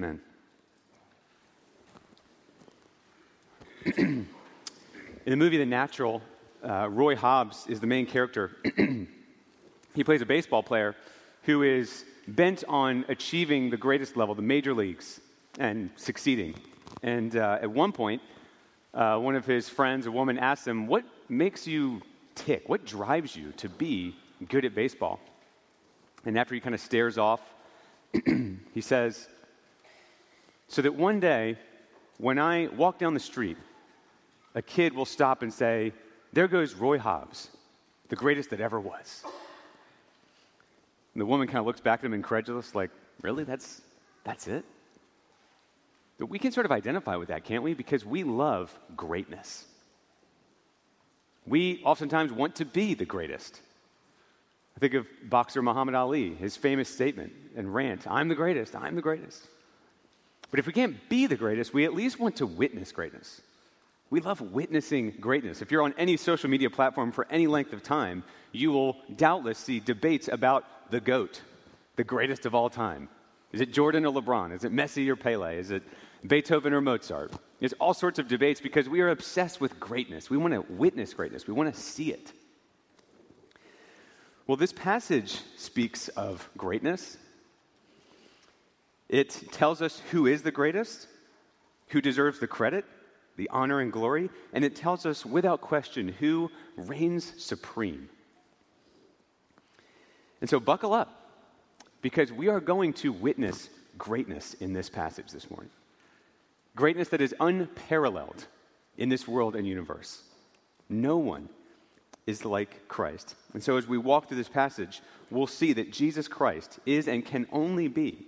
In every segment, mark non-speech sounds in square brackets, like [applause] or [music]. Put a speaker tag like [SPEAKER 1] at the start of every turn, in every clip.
[SPEAKER 1] Amen. [clears throat] In the movie The Natural, uh, Roy Hobbs is the main character. [clears throat] he plays a baseball player who is bent on achieving the greatest level, the major leagues, and succeeding. And uh, at one point, uh, one of his friends, a woman, asks him, What makes you tick? What drives you to be good at baseball? And after he kind of stares off, [clears throat] he says, So that one day, when I walk down the street, a kid will stop and say, There goes Roy Hobbs, the greatest that ever was. And the woman kind of looks back at him incredulous, like, Really? That's, that's it? But we can sort of identify with that, can't we? Because we love greatness. We oftentimes want to be the greatest. I think of boxer Muhammad Ali, his famous statement and rant I'm the greatest, I'm the greatest. But if we can't be the greatest, we at least want to witness greatness. We love witnessing greatness. If you're on any social media platform for any length of time, you will doubtless see debates about the GOAT, the greatest of all time. Is it Jordan or LeBron? Is it Messi or Pele? Is it Beethoven or Mozart? There's all sorts of debates because we are obsessed with greatness. We want to witness greatness, we want to see it. Well, this passage speaks of greatness. It tells us who is the greatest, who deserves the credit, the honor and glory, and it tells us without question who reigns supreme. And so, buckle up, because we are going to witness greatness in this passage this morning. Greatness that is unparalleled in this world and universe. No one is like Christ. And so, as we walk through this passage, we'll see that Jesus Christ is and can only be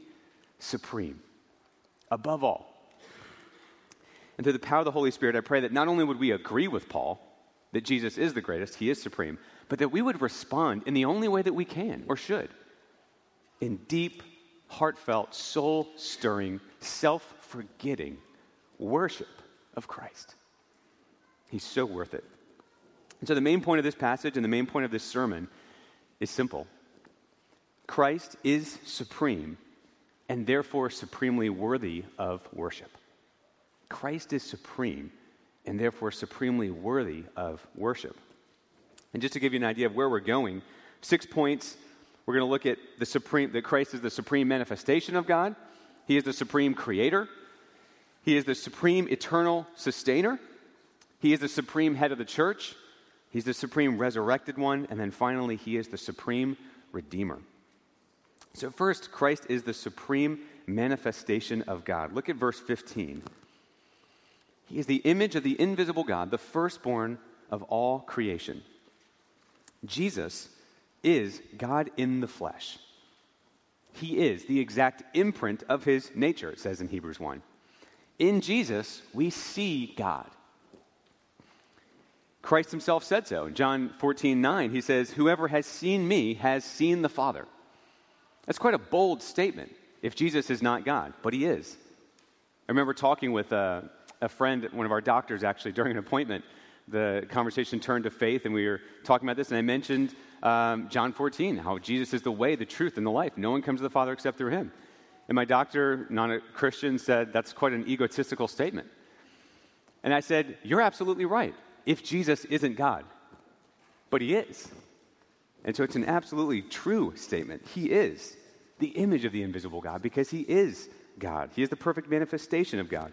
[SPEAKER 1] supreme, above all. And through the power of the Holy Spirit, I pray that not only would we agree with Paul that Jesus is the greatest, he is supreme, but that we would respond in the only way that we can or should in deep, heartfelt, soul stirring, self forgetting worship of Christ. He's so worth it. And so, the main point of this passage and the main point of this sermon is simple Christ is supreme and therefore supremely worthy of worship. Christ is supreme and therefore supremely worthy of worship. And just to give you an idea of where we're going, six points. We're going to look at the supreme that Christ is the supreme manifestation of God. He is the supreme creator. He is the supreme eternal sustainer. He is the supreme head of the church. He's the supreme resurrected one. And then finally, he is the supreme redeemer. So, first, Christ is the supreme manifestation of God. Look at verse 15. He is the image of the invisible God, the firstborn of all creation. Jesus is God in the flesh. He is the exact imprint of his nature, it says in Hebrews 1. In Jesus, we see God. Christ himself said so. In John 14, 9, he says, Whoever has seen me has seen the Father. That's quite a bold statement if Jesus is not God, but he is. I remember talking with a, a friend, one of our doctors actually, during an appointment. The conversation turned to faith, and we were talking about this, and I mentioned um, John 14, how Jesus is the way, the truth, and the life. No one comes to the Father except through him. And my doctor, not a Christian, said that's quite an egotistical statement. And I said, You're absolutely right if Jesus isn't God. But he is. And so it's an absolutely true statement. He is the image of the invisible God because he is God. He is the perfect manifestation of God.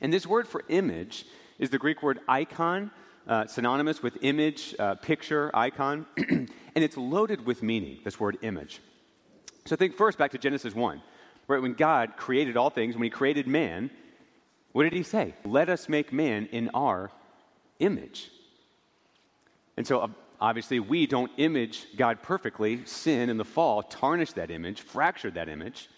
[SPEAKER 1] And this word for image is the Greek word icon, uh, synonymous with image, uh, picture, icon. [clears throat] and it's loaded with meaning, this word image. So think first back to Genesis 1, right? when God created all things, when he created man, what did he say? Let us make man in our image. And so, obviously, we don't image God perfectly. Sin and the fall tarnished that image, fractured that image.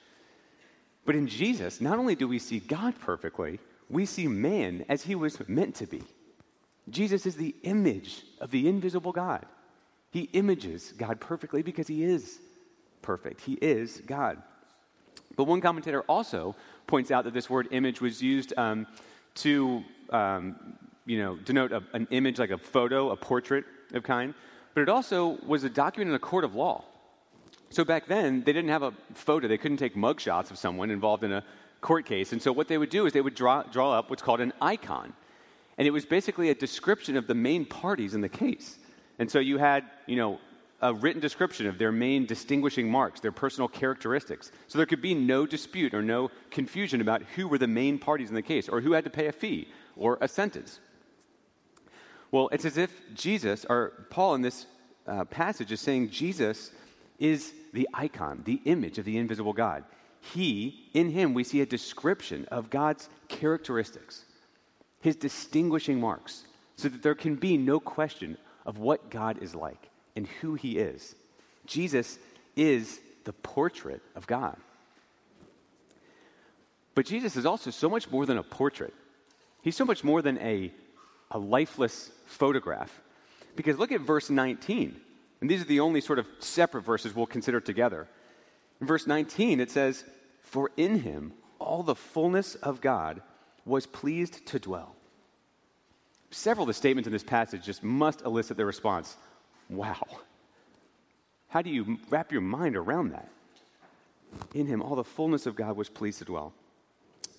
[SPEAKER 1] But in Jesus, not only do we see God perfectly, we see man as he was meant to be. Jesus is the image of the invisible God. He images God perfectly because he is perfect. He is God. But one commentator also points out that this word image was used um, to um, you know, denote a, an image like a photo, a portrait of kind, but it also was a document in a court of law. So back then, they didn't have a photo. They couldn't take mugshots of someone involved in a court case. And so what they would do is they would draw, draw up what's called an icon. And it was basically a description of the main parties in the case. And so you had, you know, a written description of their main distinguishing marks, their personal characteristics. So there could be no dispute or no confusion about who were the main parties in the case or who had to pay a fee or a sentence. Well, it's as if Jesus, or Paul in this uh, passage, is saying Jesus is the icon, the image of the invisible God. He, in him, we see a description of God's characteristics, his distinguishing marks, so that there can be no question of what God is like and who he is. Jesus is the portrait of God. But Jesus is also so much more than a portrait. He's so much more than a, a lifeless photograph. Because look at verse 19. And these are the only sort of separate verses we'll consider together. In verse 19, it says, For in him all the fullness of God was pleased to dwell. Several of the statements in this passage just must elicit the response Wow. How do you wrap your mind around that? In him, all the fullness of God was pleased to dwell.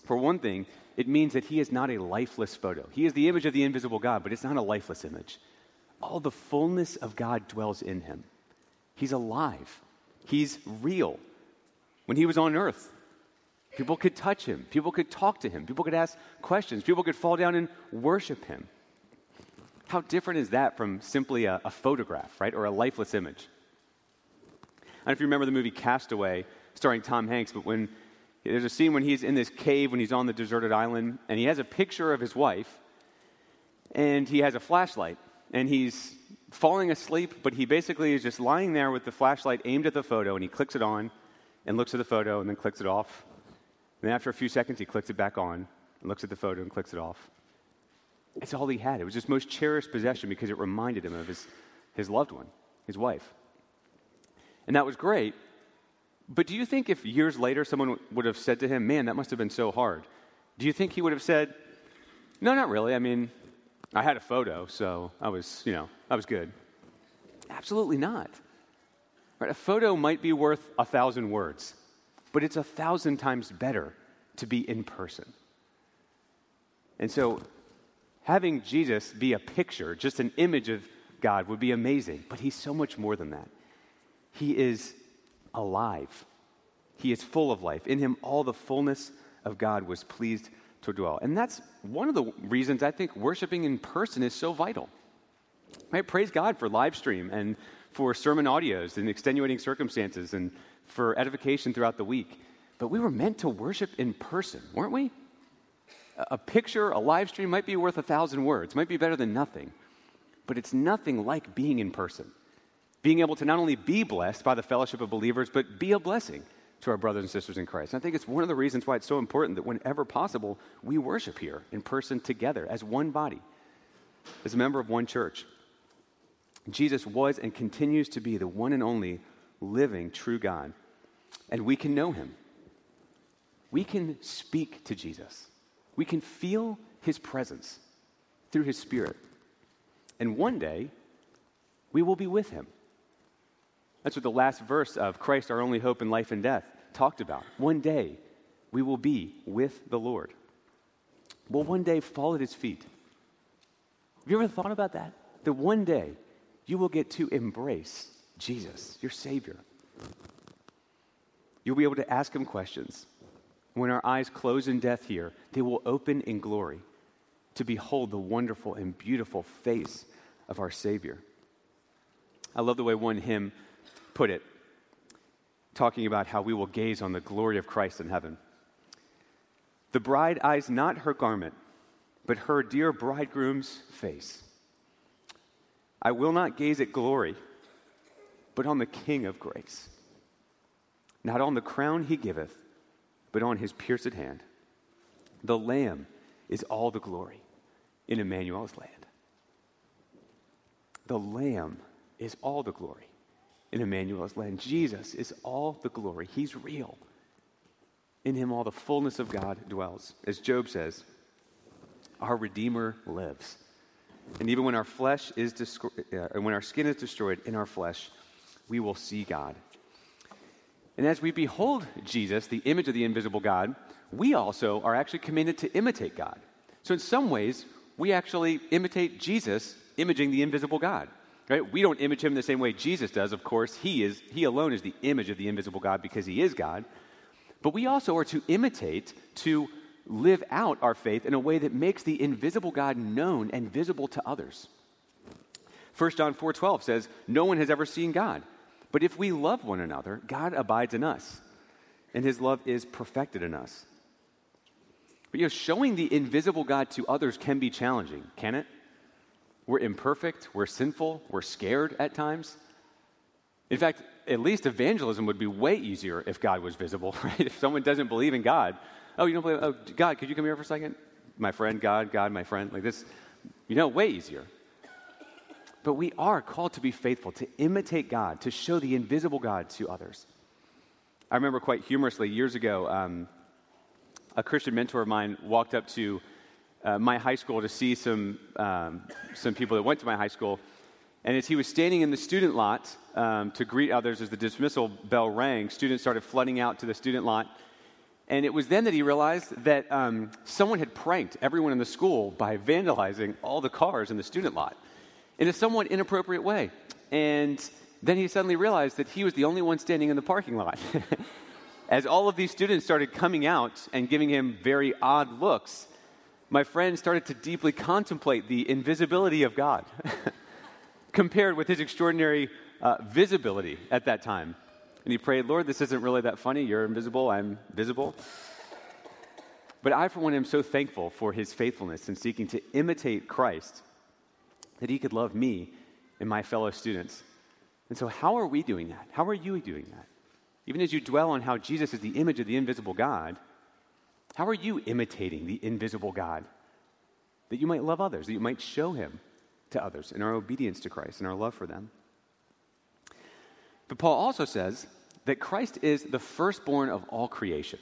[SPEAKER 1] For one thing, it means that he is not a lifeless photo. He is the image of the invisible God, but it's not a lifeless image. All the fullness of God dwells in him. He's alive, he's real. When he was on earth, people could touch him, people could talk to him, people could ask questions, people could fall down and worship him. How different is that from simply a, a photograph, right, or a lifeless image? I don't know if you remember the movie Castaway, starring Tom Hanks, but when there's a scene when he's in this cave when he's on the deserted island, and he has a picture of his wife, and he has a flashlight, and he's falling asleep, but he basically is just lying there with the flashlight aimed at the photo, and he clicks it on, and looks at the photo, and then clicks it off. And then after a few seconds, he clicks it back on, and looks at the photo, and clicks it off. It's all he had. It was his most cherished possession because it reminded him of his, his loved one, his wife. And that was great. But do you think if years later someone would have said to him, Man, that must have been so hard, do you think he would have said, No, not really. I mean, I had a photo, so I was, you know, I was good. Absolutely not. Right? A photo might be worth a thousand words, but it's a thousand times better to be in person. And so having Jesus be a picture, just an image of God, would be amazing. But he's so much more than that. He is alive, he is full of life. In him, all the fullness of God was pleased to dwell. And that's one of the reasons I think worshiping in person is so vital. Right? Praise God for live stream and for sermon audios and extenuating circumstances and for edification throughout the week. But we were meant to worship in person, weren't we? a picture, a live stream might be worth a thousand words, might be better than nothing, but it's nothing like being in person. Being able to not only be blessed by the fellowship of believers, but be a blessing to our brothers and sisters in Christ. And I think it's one of the reasons why it's so important that whenever possible, we worship here in person together as one body, as a member of one church. Jesus was and continues to be the one and only living true God, and we can know him. We can speak to Jesus. We can feel his presence through his spirit. And one day, we will be with him. That's what the last verse of Christ, our only hope in life and death, talked about. One day, we will be with the Lord. We'll one day fall at his feet. Have you ever thought about that? That one day you will get to embrace Jesus, your Savior. You'll be able to ask him questions. When our eyes close in death here, they will open in glory to behold the wonderful and beautiful face of our Savior. I love the way one hymn put it, talking about how we will gaze on the glory of Christ in heaven. The bride eyes not her garment, but her dear bridegroom's face. I will not gaze at glory, but on the King of grace. Not on the crown he giveth, but on his pierced hand. The Lamb is all the glory in Emmanuel's land. The Lamb is all the glory in Emmanuel's land. Jesus is all the glory. He's real. In him, all the fullness of God dwells. As Job says, our Redeemer lives. And even when our flesh is uh, when our skin is destroyed in our flesh, we will see God and as we behold Jesus, the image of the invisible God, we also are actually commanded to imitate God. So, in some ways, we actually imitate Jesus, imaging the invisible God. Right? We don't image him the same way Jesus does, of course. He is he alone is the image of the invisible God because he is God. But we also are to imitate, to live out our faith in a way that makes the invisible God known and visible to others. 1 John 4:12 says, "No one has ever seen God, but if we love one another, God abides in us, and his love is perfected in us." But you know, showing the invisible God to others can be challenging, can it? We're imperfect, we're sinful, we're scared at times. In fact, at least evangelism would be way easier if God was visible, [laughs] right? If someone doesn't believe in God, oh, you don't believe, oh, God, could you come here for a second? My friend, God, God, my friend, like this, you know, way easier. But we are called to be faithful, to imitate God, to show the invisible God to others. I remember quite humorously years ago, um, a Christian mentor of mine walked up to uh, my high school to see some, um, some people that went to my high school. And as he was standing in the student lot um, to greet others as the dismissal bell rang, students started flooding out to the student lot. And it was then that he realized that um, someone had pranked everyone in the school by vandalizing all the cars in the student lot in a somewhat inappropriate way. And then he suddenly realized that he was the only one standing in the parking lot. [laughs] As all of these students started coming out and giving him very odd looks, my friend started to deeply contemplate the invisibility of God [laughs] compared with his extraordinary uh, visibility at that time. And he prayed, Lord, this isn't really that funny. You're invisible, I'm visible. But I, for one, am so thankful for his faithfulness in seeking to imitate Christ that he could love me and my fellow students. And so, how are we doing that? How are you doing that? Even as you dwell on how Jesus is the image of the invisible God, how are you imitating the invisible God? That you might love others, that you might show him to others in our obedience to Christ and our love for them. But Paul also says that Christ is the firstborn of all creation.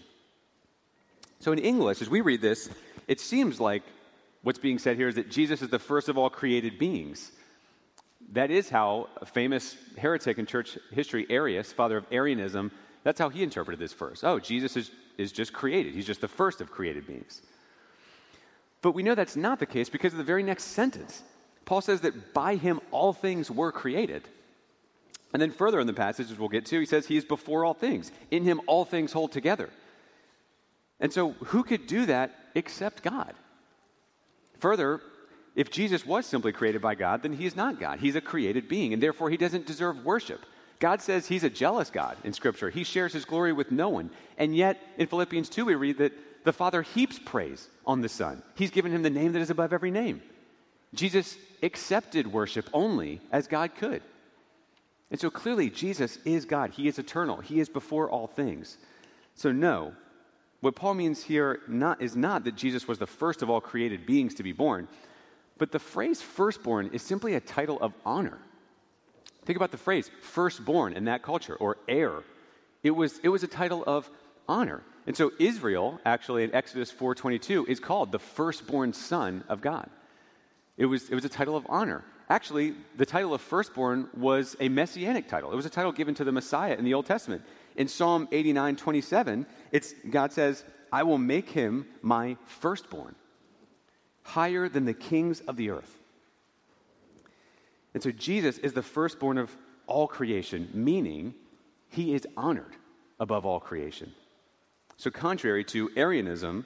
[SPEAKER 1] So in English, as we read this, it seems like what's being said here is that Jesus is the first of all created beings. That is how a famous heretic in church history, Arius, father of Arianism, that's how he interpreted this verse. Oh, Jesus is is just created, he's just the first of created beings. But we know that's not the case because of the very next sentence. Paul says that by him all things were created. And then further in the passage, as we'll get to, he says he is before all things. In him all things hold together. And so, who could do that except God? Further, if Jesus was simply created by God, then he is not God. He's a created being, and therefore he doesn't deserve worship. God says he's a jealous God in Scripture. He shares his glory with no one. And yet, in Philippians 2, we read that the Father heaps praise on the Son. He's given him the name that is above every name. Jesus accepted worship only as God could. And so clearly, Jesus is God. He is eternal. He is before all things. So, no, what Paul means here not, is not that Jesus was the first of all created beings to be born, but the phrase firstborn is simply a title of honor. Think about the phrase firstborn in that culture or heir. It was, it was a title of honor. And so Israel, actually in Exodus 4:22, is called the firstborn son of God. It was, it was a title of honor. Actually, the title of firstborn was a messianic title. It was a title given to the Messiah in the Old Testament. In Psalm 89, 27, it's, God says, I will make him my firstborn, higher than the kings of the earth. And so Jesus is the firstborn of all creation, meaning he is honored above all creation. So, contrary to Arianism,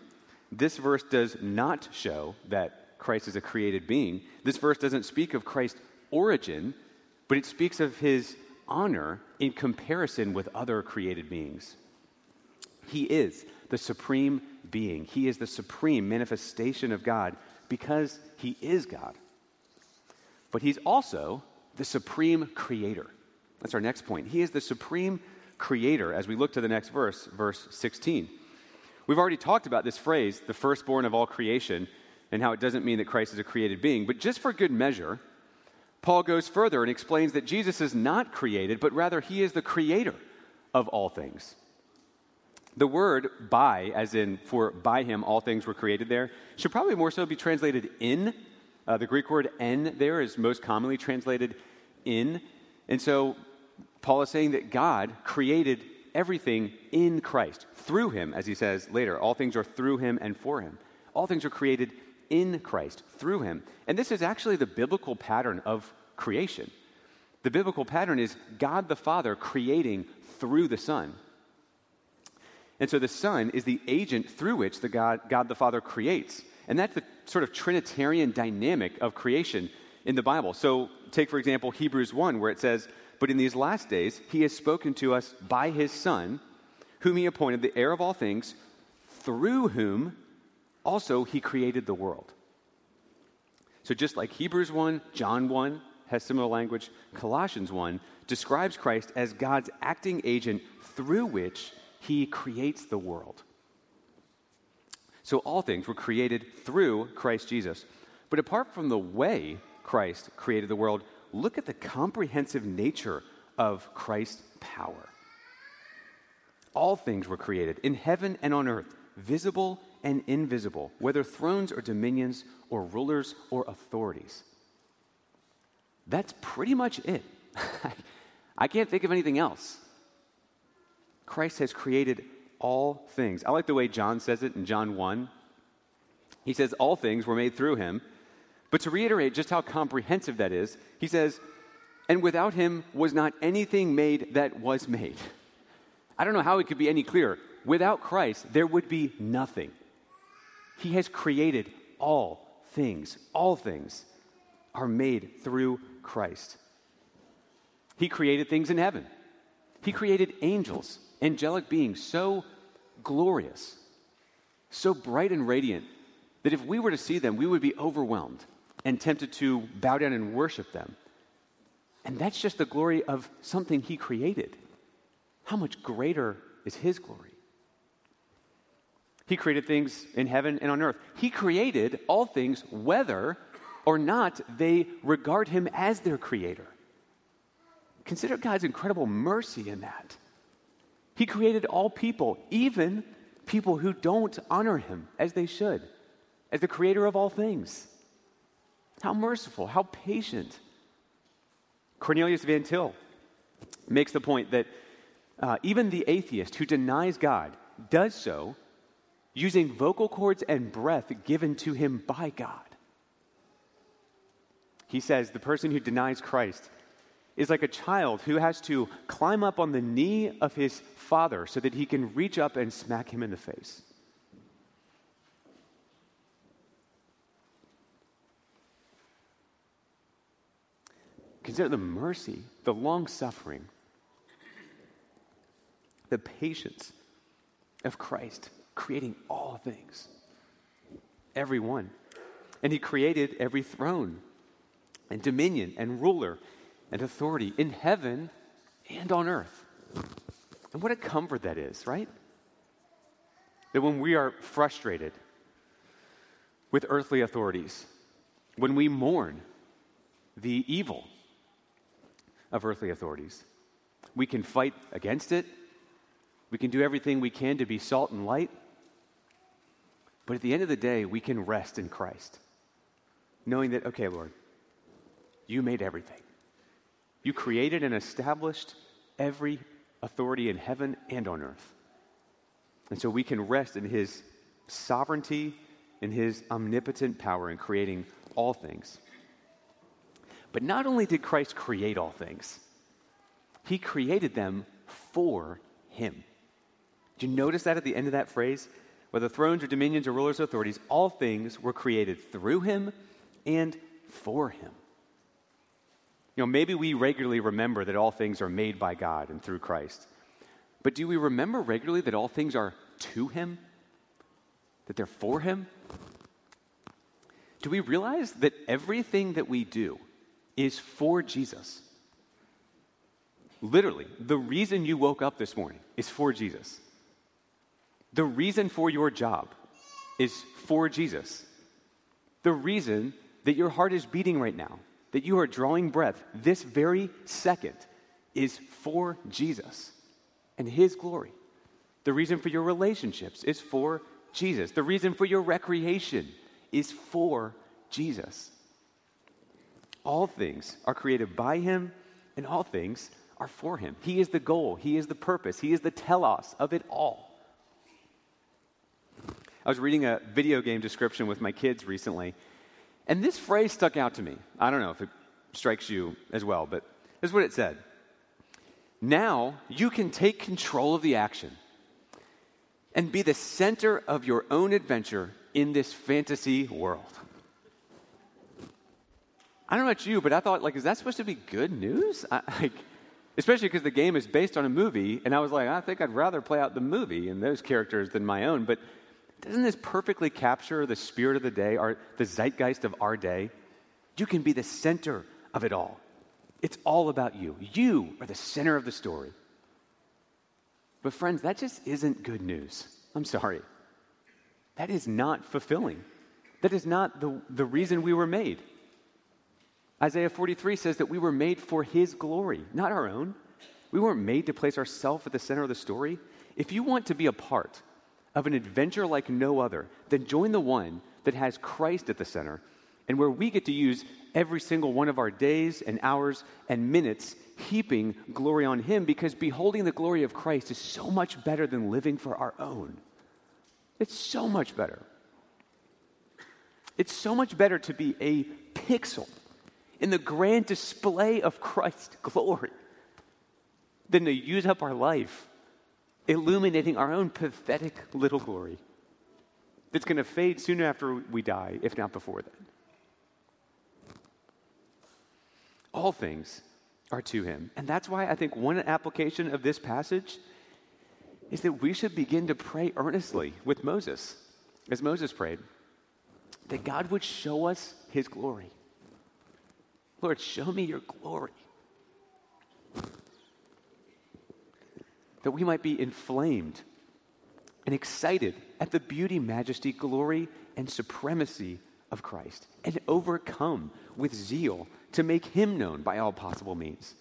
[SPEAKER 1] this verse does not show that Christ is a created being. This verse doesn't speak of Christ's origin, but it speaks of his honor in comparison with other created beings. He is the supreme being, he is the supreme manifestation of God because he is God but he's also the supreme creator. That's our next point. He is the supreme creator as we look to the next verse, verse 16. We've already talked about this phrase, the firstborn of all creation, and how it doesn't mean that Christ is a created being. But just for good measure, Paul goes further and explains that Jesus is not created, but rather he is the creator of all things. The word by, as in for by him all things were created there, should probably more so be translated in uh, the Greek word en there is most commonly translated in. And so Paul is saying that God created everything in Christ, through him, as he says later. All things are through him and for him. All things are created in Christ, through him. And this is actually the biblical pattern of creation. The biblical pattern is God the Father creating through the Son. And so the Son is the agent through which the God, God the Father creates. And that's the sort of Trinitarian dynamic of creation in the Bible. So take, for example, Hebrews 1, where it says, But in these last days, he has spoken to us by his Son, whom he appointed the heir of all things, through whom also he created the world. So just like Hebrews 1, John 1 has similar language, Colossians 1 describes Christ as God's acting agent through which he creates the world. So all things were created through Christ Jesus. But apart from the way Christ created the world, look at the comprehensive nature of Christ's power. All things were created in heaven and on earth, visible and invisible, whether thrones or dominions or rulers or authorities. That's pretty much it. [laughs] I can't think of anything else. Christ has created all things. I like the way John says it in John 1. He says, All things were made through him. But to reiterate just how comprehensive that is, he says, And without him was not anything made that was made. I don't know how it could be any clearer. Without Christ, there would be nothing. He has created all things. All things are made through Christ. He created things in heaven. He created angels, angelic beings, so glorious, so bright and radiant, that if we were to see them, we would be overwhelmed and tempted to bow down and worship them. And that's just the glory of something He created. How much greater is His glory? He created things in heaven and on earth. He created all things, whether or not they regard him as their creator. Consider God's incredible mercy in that. He created all people, even people who don't honor him as they should, as the creator of all things. How merciful, how patient. Cornelius Van Til makes the point that uh, even the atheist who denies God does so using vocal cords and breath given to him by God. He says the person who denies Christ is like a child who has to climb up on the knee of his father so that he can reach up and smack him in the face. Consider the mercy, the long suffering, the patience of Christ creating all things, every one. And he created every throne and dominion and ruler and authority in heaven and on earth. And what a comfort that is, right? That when we are frustrated with earthly authorities, when we mourn the evil of earthly authorities, we can fight against it. We can do everything we can to be salt and light. But at the end of the day, we can rest in Christ, knowing that, okay, Lord, you made everything. You created and established every authority in heaven and on earth. And so we can rest in His sovereignty, in His omnipotent power in creating all things. But not only did Christ create all things, He created them for Him. Did you notice that at the end of that phrase? whether thrones or dominions or rulers or authorities, all things were created through him and for him. You know, maybe we regularly remember that all things are made by God and through Christ. But do we remember regularly that all things are to him? That they're for him? Do we realize that everything that we do is for Jesus? Literally, the reason you woke up this morning is for Jesus. The reason for your job is for Jesus. The reason that your heart is beating right now, that you are drawing breath this very second, is for Jesus and His glory. The reason for your relationships is for Jesus. The reason for your recreation is for Jesus. All things are created by Him, and all things are for him. He is the goal, he is the purpose, he is the telos of it all. I was reading a video game description with my kids recently, and this phrase stuck out to me. I don't know if it strikes you as well, but this is what it said. Now you can take control of the action and be the center of your own adventure in this fantasy world. I don't know about you, but I thought, like, is that supposed to be good news? I, like, especially because the game is based on a movie, and I was like, I think I'd rather play out the movie and those characters than my own. But doesn't this perfectly capture the spirit of the day, our, the zeitgeist of our day? You can be the center of it all. It's all about you. You are the center of the story. But, friends, that just isn't good news. I'm sorry. That is not fulfilling. That is not the, the reason we were made. Isaiah 43 says that we were made for His glory, not our own. We weren't made to place ourselves at the center of the story. If you want to be a part of an adventure like no other, then join the one that has Christ at the center and where we get to use every single one of our days and hours and minutes heaping glory on Him because beholding the glory of Christ is so much better than living for our own. It's so much better. It's so much better to be a pixel in the grand display of Christ's glory than to use up our life illuminating our own pathetic little glory that's going to fade soon after we die, if not before then. All things are to him. And that's why I think one application of this passage is that we should begin to pray earnestly with Moses, as Moses prayed, that God would show us his glory. Lord, show me your glory. That we might be inflamed and excited at the beauty, majesty, glory, and supremacy of Christ, and overcome with zeal to make him known by all possible means.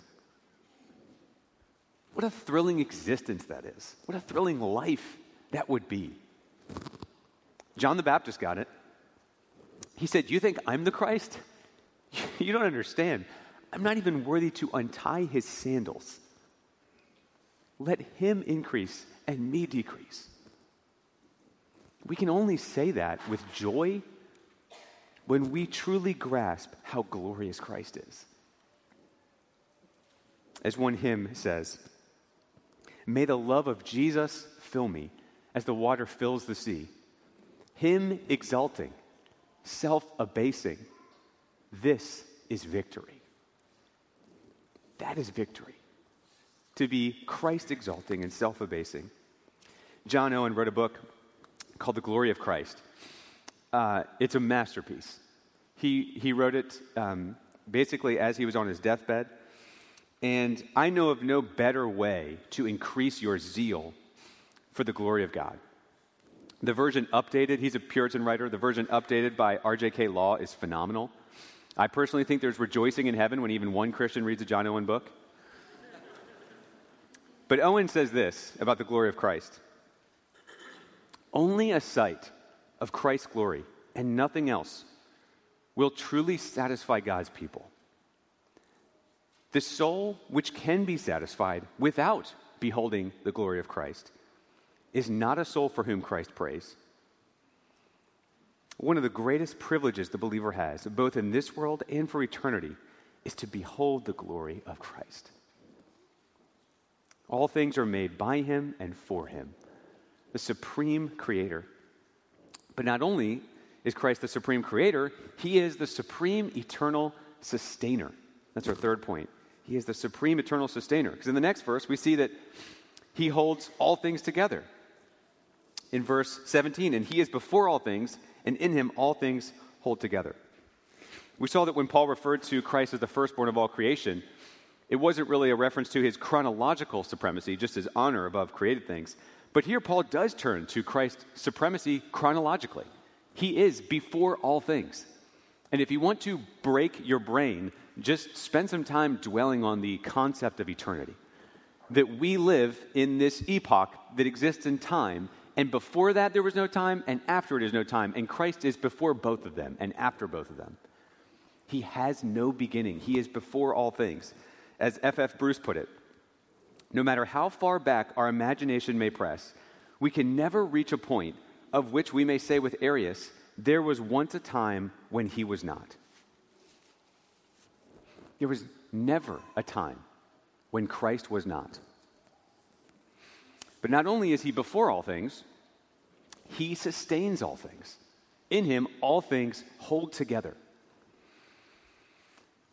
[SPEAKER 1] What a thrilling existence that is. What a thrilling life that would be. John the Baptist got it. He said, You think I'm the Christ? [laughs] You don't understand. I'm not even worthy to untie his sandals. Let him increase and me decrease. We can only say that with joy when we truly grasp how glorious Christ is. As one hymn says, May the love of Jesus fill me as the water fills the sea. Him exalting, self abasing, this is victory. That is victory to be Christ exalting and self abasing. John Owen wrote a book called The Glory of Christ. Uh, it's a masterpiece. He, he wrote it um, basically as he was on his deathbed. And I know of no better way to increase your zeal for the glory of God. The version updated, he's a Puritan writer, the version updated by R.J.K. Law is phenomenal. I personally think there's rejoicing in heaven when even one Christian reads a John Owen book. But Owen says this about the glory of Christ Only a sight of Christ's glory and nothing else will truly satisfy God's people. The soul, which can be satisfied without beholding the glory of Christ, is not a soul for whom Christ prays. One of the greatest privileges the believer has, both in this world and for eternity, is to behold the glory of Christ. All things are made by him and for him, the supreme creator. But not only is Christ the supreme creator, he is the supreme eternal sustainer. That's our third point. He is the supreme eternal sustainer. Because in the next verse, we see that he holds all things together. In verse 17, and he is before all things, and in him all things hold together. We saw that when Paul referred to Christ as the firstborn of all creation, it wasn't really a reference to his chronological supremacy, just his honor above created things. But here, Paul does turn to Christ's supremacy chronologically. He is before all things. And if you want to break your brain, just spend some time dwelling on the concept of eternity. That we live in this epoch that exists in time, and before that there was no time, and after it is no time, and Christ is before both of them and after both of them. He has no beginning, He is before all things. As F.F. F. Bruce put it, no matter how far back our imagination may press, we can never reach a point of which we may say with Arius, there was once a time when he was not. There was never a time when Christ was not. But not only is he before all things, he sustains all things. In him, all things hold together.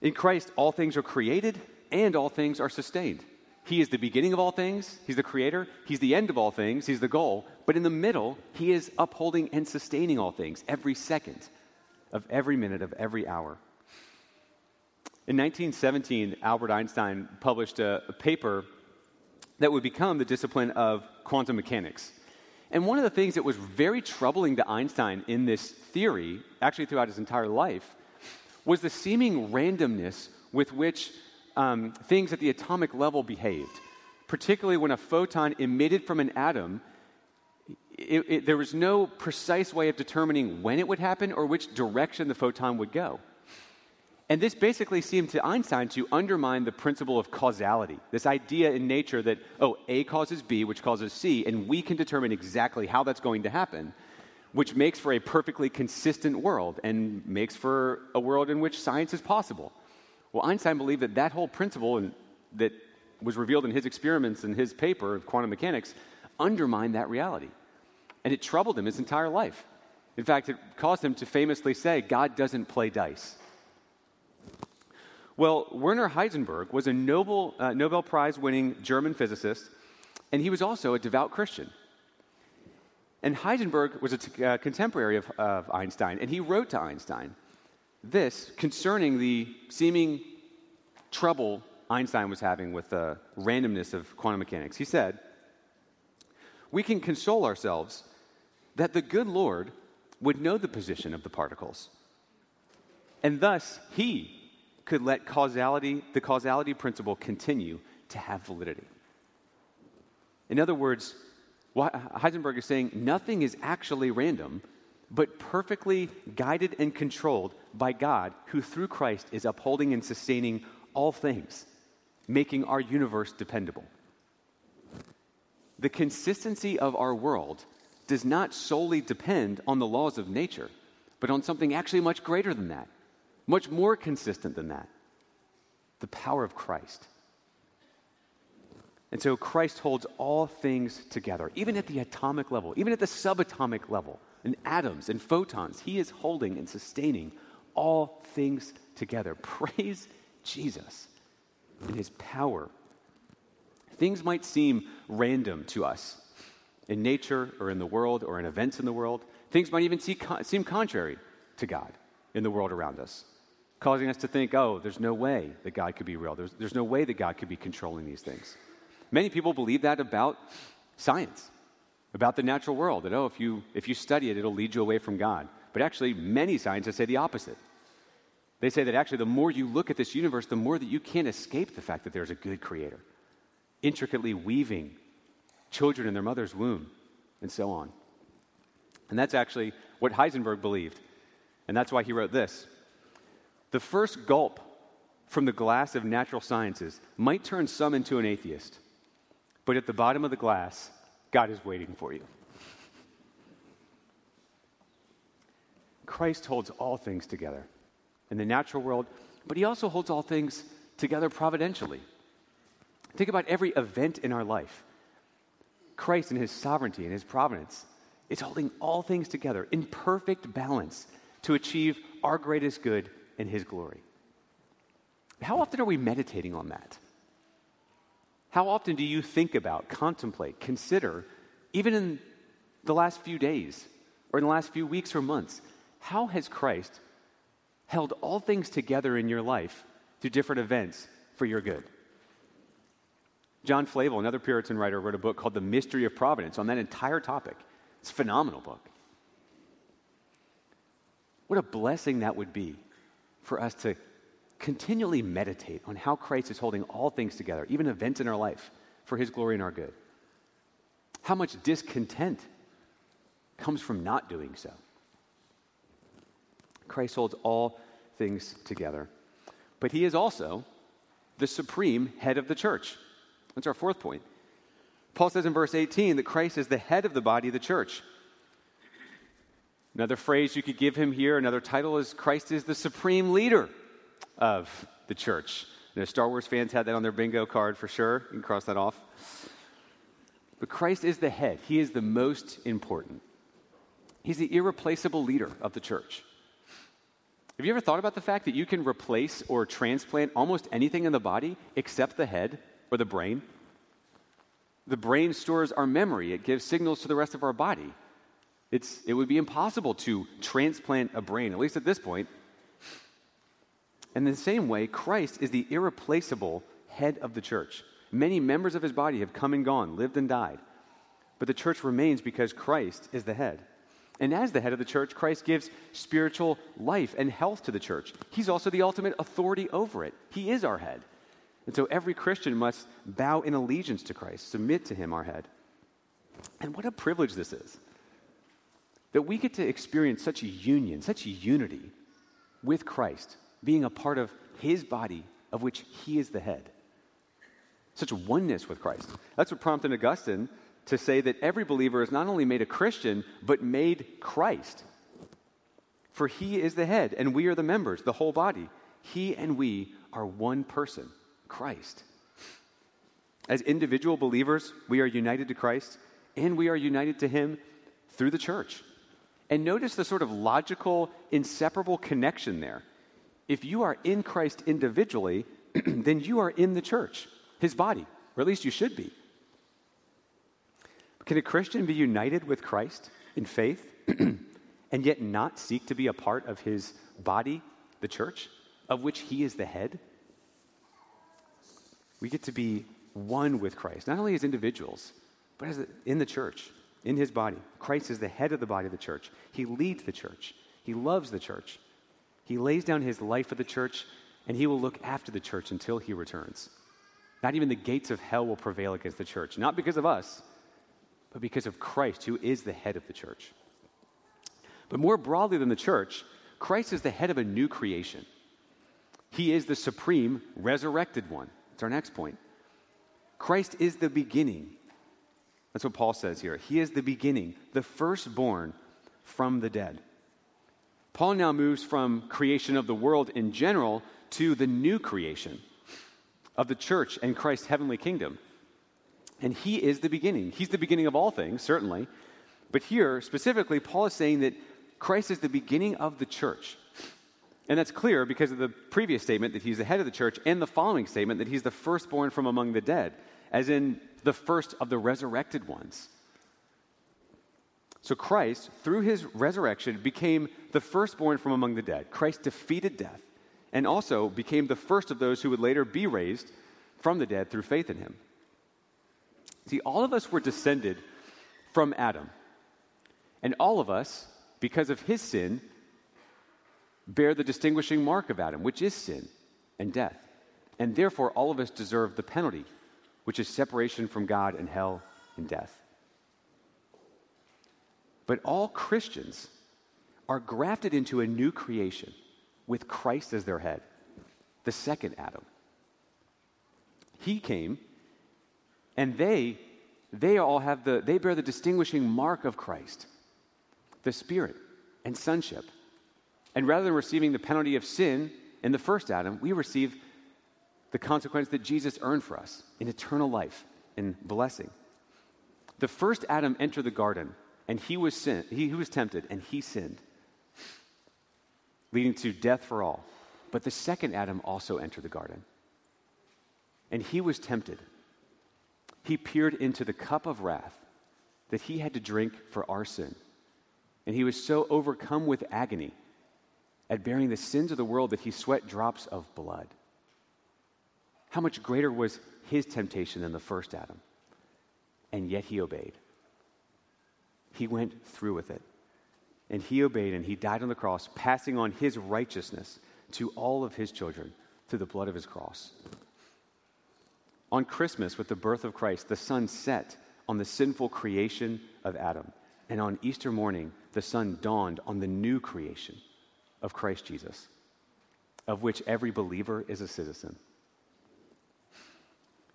[SPEAKER 1] In Christ, all things are created and all things are sustained. He is the beginning of all things, He's the creator, He's the end of all things, He's the goal. But in the middle, He is upholding and sustaining all things every second of every minute of every hour. In 1917, Albert Einstein published a, a paper that would become the discipline of quantum mechanics. And one of the things that was very troubling to Einstein in this theory, actually throughout his entire life, was the seeming randomness with which um, things at the atomic level behaved, particularly when a photon emitted from an atom. It, it, there was no precise way of determining when it would happen or which direction the photon would go. And this basically seemed to Einstein to undermine the principle of causality, this idea in nature that, oh, A causes B, which causes C, and we can determine exactly how that's going to happen, which makes for a perfectly consistent world and makes for a world in which science is possible. Well, Einstein believed that that whole principle and, that was revealed in his experiments in his paper of quantum mechanics undermined that reality. And it troubled him his entire life. In fact, it caused him to famously say, God doesn't play dice. Well, Werner Heisenberg was a Nobel, uh, Nobel Prize winning German physicist, and he was also a devout Christian. And Heisenberg was a t- uh, contemporary of, of Einstein, and he wrote to Einstein this concerning the seeming trouble Einstein was having with the randomness of quantum mechanics. He said, We can console ourselves that the good Lord would know the position of the particles, and thus he could let causality, the causality principle continue to have validity. In other words, Heisenberg is saying nothing is actually random, but perfectly guided and controlled by God, who through Christ is upholding and sustaining all things, making our universe dependable. The consistency of our world does not solely depend on the laws of nature, but on something actually much greater than that much more consistent than that the power of Christ. And so Christ holds all things together, even at the atomic level, even at the subatomic level, in atoms and photons. He is holding and sustaining all things together. [laughs] Praise Jesus and his power. Things might seem random to us in nature or in the world or in events in the world. Things might even seem contrary to God in the world around us causing us to think, oh, there's no way that God could be real. There's, there's no way that God could be controlling these things. Many people believe that about science, about the natural world, that, oh, if you, if you study it, it'll lead you away from God. But actually, many scientists say the opposite. They say that actually, the more you look at this universe, the more that you can't escape the fact that there's a good creator, intricately weaving children in their mother's womb, and so on. And that's actually what Heisenberg believed. And that's why he wrote this the first gulp from the glass of natural sciences might turn some into an atheist, but at the bottom of the glass, God is waiting for you. Christ holds all things together in the natural world, but he also holds all things together providentially. Think about every event in our life. Christ, in his sovereignty and his providence, is holding all things together in perfect balance to achieve our greatest good and His glory. How often are we meditating on that? How often do you think about, contemplate, consider, even in the last few days or in the last few weeks or months, how has Christ held all things together in your life through different events for your good? John Flavel, another Puritan writer, wrote a book called The Mystery of Providence on that entire topic. It's a phenomenal book. What a blessing that would be for us to continually meditate on how Christ is holding all things together, even events in our life, for his glory and our good. How much discontent comes from not doing so. Christ holds all things together. But he is also the supreme head of the church. That's our fourth point. Paul says in verse 18 that Christ is the head of the body of the church. Another phrase you could give him here, another title is Christ is the supreme leader of the church. You know, Star Wars fans had that on their bingo card for sure. You can cross that off. But Christ is the head, He is the most important. He's the irreplaceable leader of the church. Have you ever thought about the fact that you can replace or transplant almost anything in the body except the head or the brain? The brain stores our memory, it gives signals to the rest of our body. It's, it would be impossible to transplant a brain, at least at this point. And in the same way, Christ is the irreplaceable head of the church. Many members of his body have come and gone, lived and died. But the church remains because Christ is the head. And as the head of the church, Christ gives spiritual life and health to the church. He's also the ultimate authority over it. He is our head. And so every Christian must bow in allegiance to Christ, submit to him, our head. And what a privilege this is that we get to experience such a union, such unity with Christ, being a part of his body of which he is the head. Such oneness with Christ. That's what prompted Augustine to say that every believer is not only made a Christian, but made Christ. For he is the head, and we are the members, the whole body. He and we are one person, Christ. As individual believers, we are united to Christ, and we are united to him through the church. And notice the sort of logical, inseparable connection there. If you are in Christ individually, [clears throat] then you are in the church, his body, or at least you should be. Can a Christian be united with Christ in faith [clears throat] and yet not seek to be a part of his body, the church, of which he is the head? We get to be one with Christ, not only as individuals, but as in the church, in his body. Christ is the head of the body of the church. He leads the church, he loves the church. He lays down his life for the church, and he will look after the church until he returns. Not even the gates of hell will prevail against the church, not because of us but because of Christ, who is the head of the church. But more broadly than the church, Christ is the head of a new creation. He is the supreme resurrected one. That's our next point. Christ is the beginning. That's what Paul says here. He is the beginning, the firstborn from the dead. Paul now moves from creation of the world in general to the new creation of the church and Christ's heavenly kingdom. And he is the beginning. He's the beginning of all things, certainly. But here, specifically, Paul is saying that Christ is the beginning of the church. And that's clear because of the previous statement that he's the head of the church and the following statement that he's the firstborn from among the dead, as in the first of the resurrected ones. So Christ, through his resurrection, became the firstborn from among the dead. Christ defeated death and also became the first of those who would later be raised from the dead through faith in him. See, all of us were descended from Adam. And all of us, because of his sin, bear the distinguishing mark of Adam, which is sin and death. And therefore, all of us deserve the penalty, which is separation from God and hell and death. But all Christians are grafted into a new creation with Christ as their head, the second Adam. He came and they, they all have the, they bear the distinguishing mark of Christ, the Spirit and sonship. And rather than receiving the penalty of sin in the first Adam, we receive the consequence that Jesus earned for us in eternal life in blessing. The first Adam entered the garden, and he was sin, he, he was tempted, and he sinned, leading to death for all. But the second Adam also entered the garden, and he was tempted he peered into the cup of wrath that he had to drink for our sin. And he was so overcome with agony at bearing the sins of the world that he sweat drops of blood. How much greater was his temptation than the first Adam? And yet he obeyed. He went through with it. And he obeyed and he died on the cross, passing on his righteousness to all of his children through the blood of his cross. On Christmas, with the birth of Christ, the sun set on the sinful creation of Adam. And on Easter morning, the sun dawned on the new creation of Christ Jesus, of which every believer is a citizen.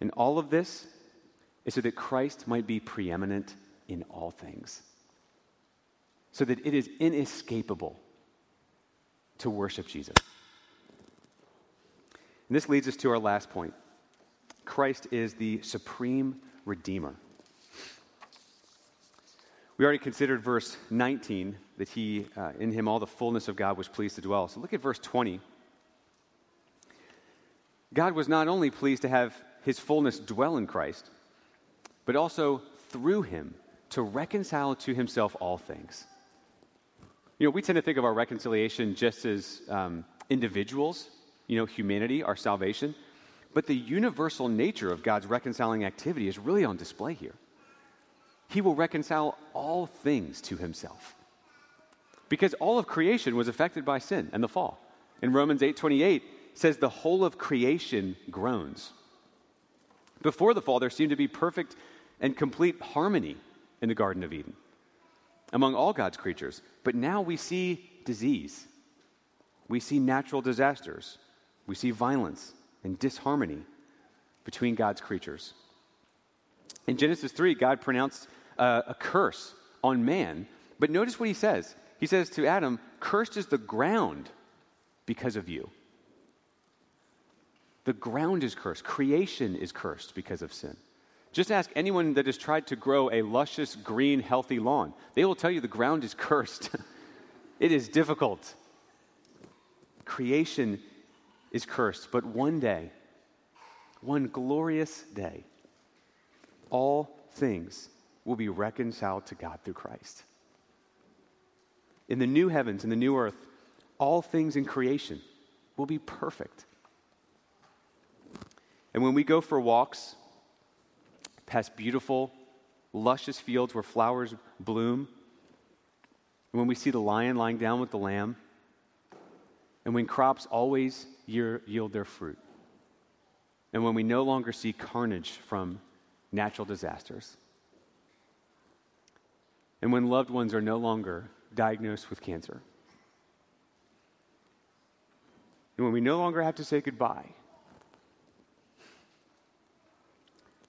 [SPEAKER 1] And all of this is so that Christ might be preeminent in all things, so that it is inescapable to worship Jesus. And this leads us to our last point Christ is the supreme Redeemer. We already considered verse 19 that he, uh, in him, all the fullness of God was pleased to dwell. So look at verse 20. God was not only pleased to have his fullness dwell in Christ, but also through him to reconcile to himself all things. You know, we tend to think of our reconciliation just as um, individuals, you know, humanity, our salvation. But the universal nature of God's reconciling activity is really on display here. He will reconcile all things to himself. Because all of creation was affected by sin and the fall. In Romans 8:28 says the whole of creation groans. Before the fall there seemed to be perfect and complete harmony in the garden of Eden among all God's creatures. But now we see disease. We see natural disasters. We see violence and disharmony between God's creatures. In Genesis 3, God pronounced uh, a curse on man. But notice what he says. He says to Adam, Cursed is the ground because of you. The ground is cursed. Creation is cursed because of sin. Just ask anyone that has tried to grow a luscious, green, healthy lawn. They will tell you the ground is [laughs] cursed. it is difficult. Creation is cursed, but one day, one glorious day, all things will be reconciled to God through Christ. In the new heavens and the new earth, all things in creation will be perfect. And when we go for walks past beautiful, luscious fields where flowers bloom, and when we see the lion lying down with the lamb, and when crops always yield their fruit, and when we no longer see carnage from natural disasters, and when loved ones are no longer diagnosed with cancer, and when we no longer have to say goodbye,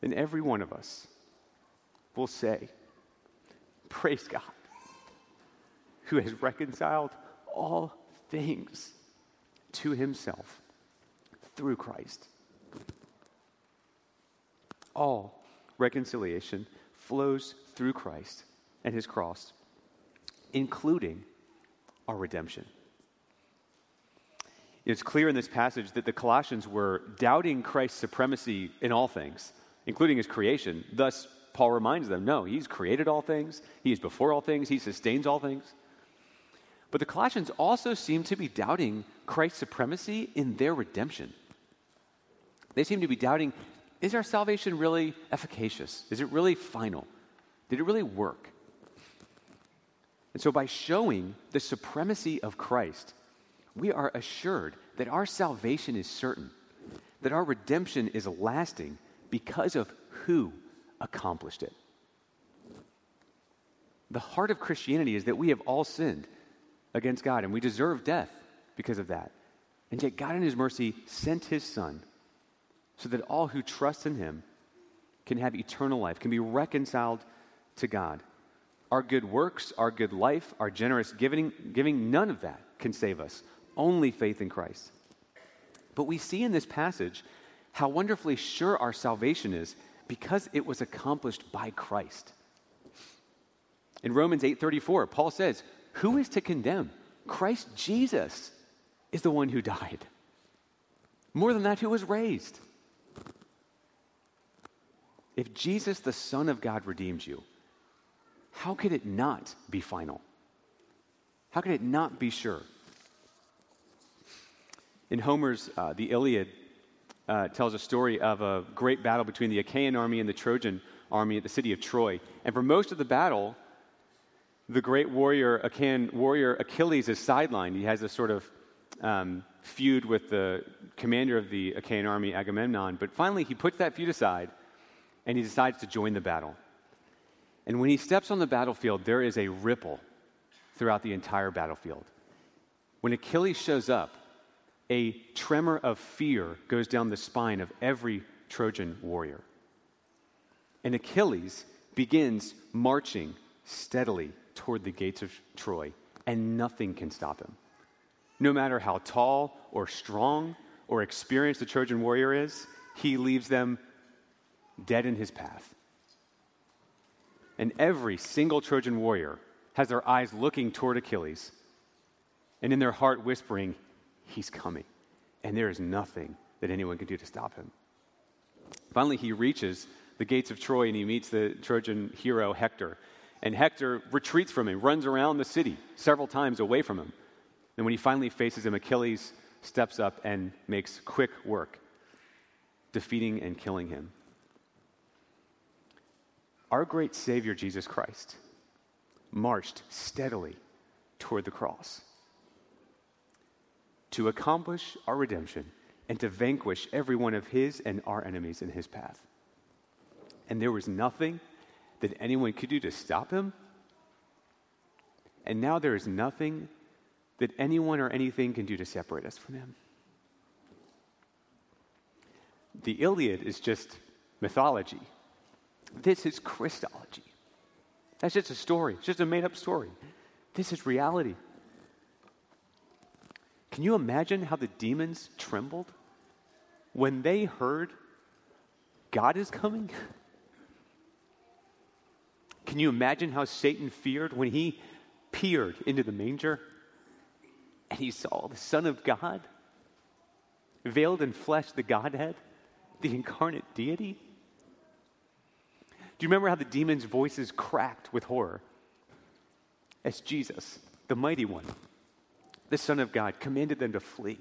[SPEAKER 1] then every one of us will say, Praise God, who has reconciled all things to himself through Christ. All reconciliation flows through Christ and his cross, including our redemption. It's clear in this passage that the Colossians were doubting Christ's supremacy in all things, including his creation. Thus, Paul reminds them no, he's created all things, he is before all things, he sustains all things. But the Colossians also seem to be doubting Christ's supremacy in their redemption. They seem to be doubting is our salvation really efficacious? Is it really final? Did it really work? And so, by showing the supremacy of Christ, we are assured that our salvation is certain, that our redemption is lasting because of who accomplished it. The heart of Christianity is that we have all sinned against God, and we deserve death because of that. And yet, God, in His mercy, sent His Son so that all who trust in Him can have eternal life, can be reconciled to God. Our good works, our good life, our generous giving, giving, none of that can save us. Only faith in Christ. But we see in this passage how wonderfully sure our salvation is because it was accomplished by Christ. In Romans 8:34, Paul says, who is to condemn? Christ Jesus is the one who died. More than that, who was raised. If Jesus, the Son of God, redeemed you, how could it not be final? How could it not be sure? In Homer's uh, The Iliad, uh, tells a story of a great battle between the Achaean army and the Trojan army at the city of Troy. And for most of the battle, the great warrior, Achaean warrior Achilles is sidelined. He has a sort of um, feud with the commander of the Achaean army, Agamemnon. But finally, he puts that feud aside and he decides to join the battle. And when he steps on the battlefield, there is a ripple throughout the entire battlefield. When Achilles shows up, a tremor of fear goes down the spine of every Trojan warrior. And Achilles begins marching steadily toward the gates of Troy, and nothing can stop him. No matter how tall or strong or experienced the Trojan warrior is, he leaves them dead in his path. And every single Trojan warrior has their eyes looking toward Achilles and in their heart whispering, He's coming. And there is nothing that anyone can do to stop him. Finally, he reaches the gates of Troy and he meets the Trojan hero Hector. And Hector retreats from him, runs around the city several times away from him. And when he finally faces him, Achilles steps up and makes quick work, defeating and killing him. Our great Savior, Jesus Christ, marched steadily toward the cross to accomplish our redemption and to vanquish every one of his and our enemies in his path. And there was nothing that anyone could do to stop him. And now there is nothing that anyone or anything can do to separate us from him. The Iliad is just mythology. This is Christology. That's just a story, it's just a made up story. This is reality. Can you imagine how the demons trembled when they heard God is coming? [laughs] Can you imagine how Satan feared when he peered into the manger and he saw the Son of God, veiled in flesh, the Godhead, the incarnate deity? Do you remember how the demons' voices cracked with horror as Jesus, the mighty one, the Son of God, commanded them to flee?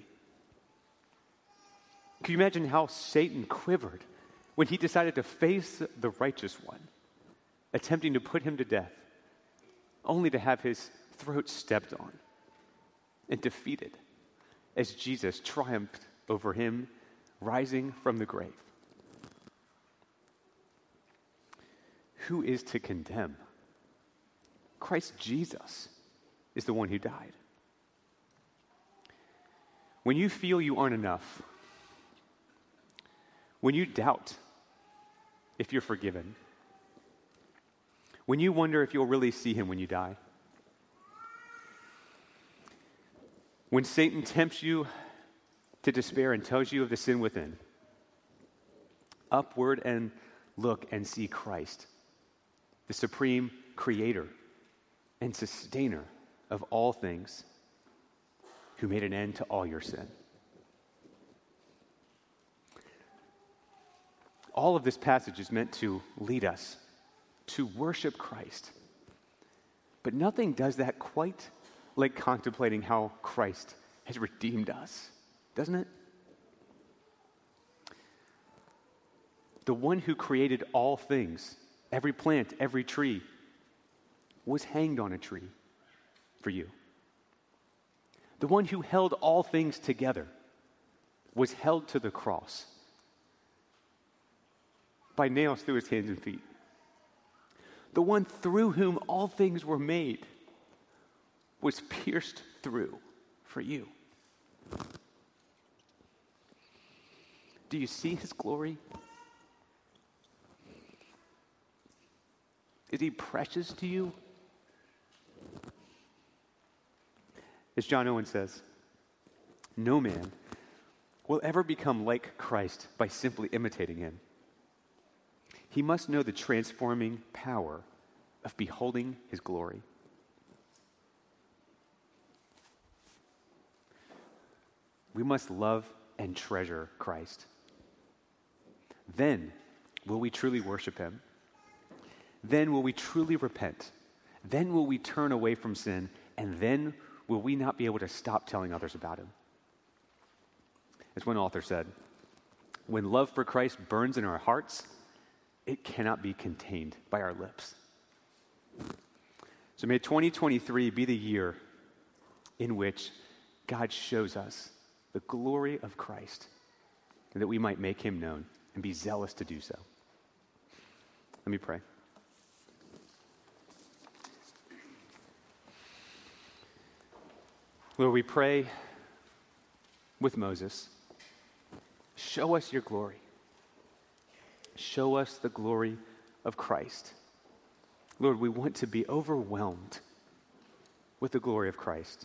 [SPEAKER 1] Can you imagine how Satan quivered when he decided to face the righteous one, attempting to put him to death, only to have his throat stepped on and defeated as Jesus triumphed over him, rising from the grave? Who is to condemn? Christ Jesus is the one who died. When you feel you aren't enough, when you doubt if you're forgiven, when you wonder if you'll really see him when you die, when Satan tempts you to despair and tells you of the sin within, upward and look and see Christ the supreme creator and sustainer of all things, who made an end to all your sin. All of this passage is meant to lead us to worship Christ. But nothing does that quite like contemplating how Christ has redeemed us, doesn't it? The one who created all things Every plant, every tree was hanged on a tree for you. The one who held all things together was held to the cross by nails through his hands and feet. The one through whom all things were made was pierced through for you. Do you see his glory? Is he precious to you? As John Owen says, no man will ever become like Christ by simply imitating him. He must know the transforming power of beholding his glory. We must love and treasure Christ. Then will we truly worship him then will we truly repent. Then will we turn away from sin, and then will we not be able to stop telling others about him. As one author said, when love for Christ burns in our hearts, it cannot be contained by our lips. So may 2023 be the year in which God shows us the glory of Christ and that we might make him known and be zealous to do so. Let me pray. Lord, we pray with Moses show us your glory. Show us the glory of Christ. Lord, we want to be overwhelmed with the glory of Christ.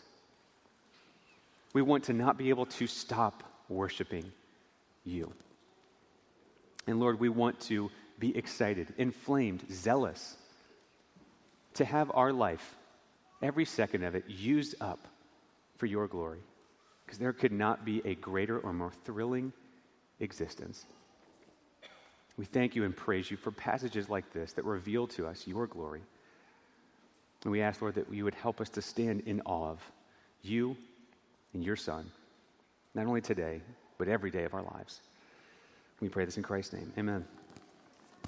[SPEAKER 1] We want to not be able to stop worshiping you. And Lord, we want to be excited, inflamed, zealous to have our life, every second of it, used up for your glory. Because there could not be a greater or more thrilling existence. We thank you and praise you for passages like this that reveal to us your glory. And we ask, Lord, that you would help us to stand in awe of you and your Son, not only today, but every day of our lives. We pray this in Christ's name. Amen.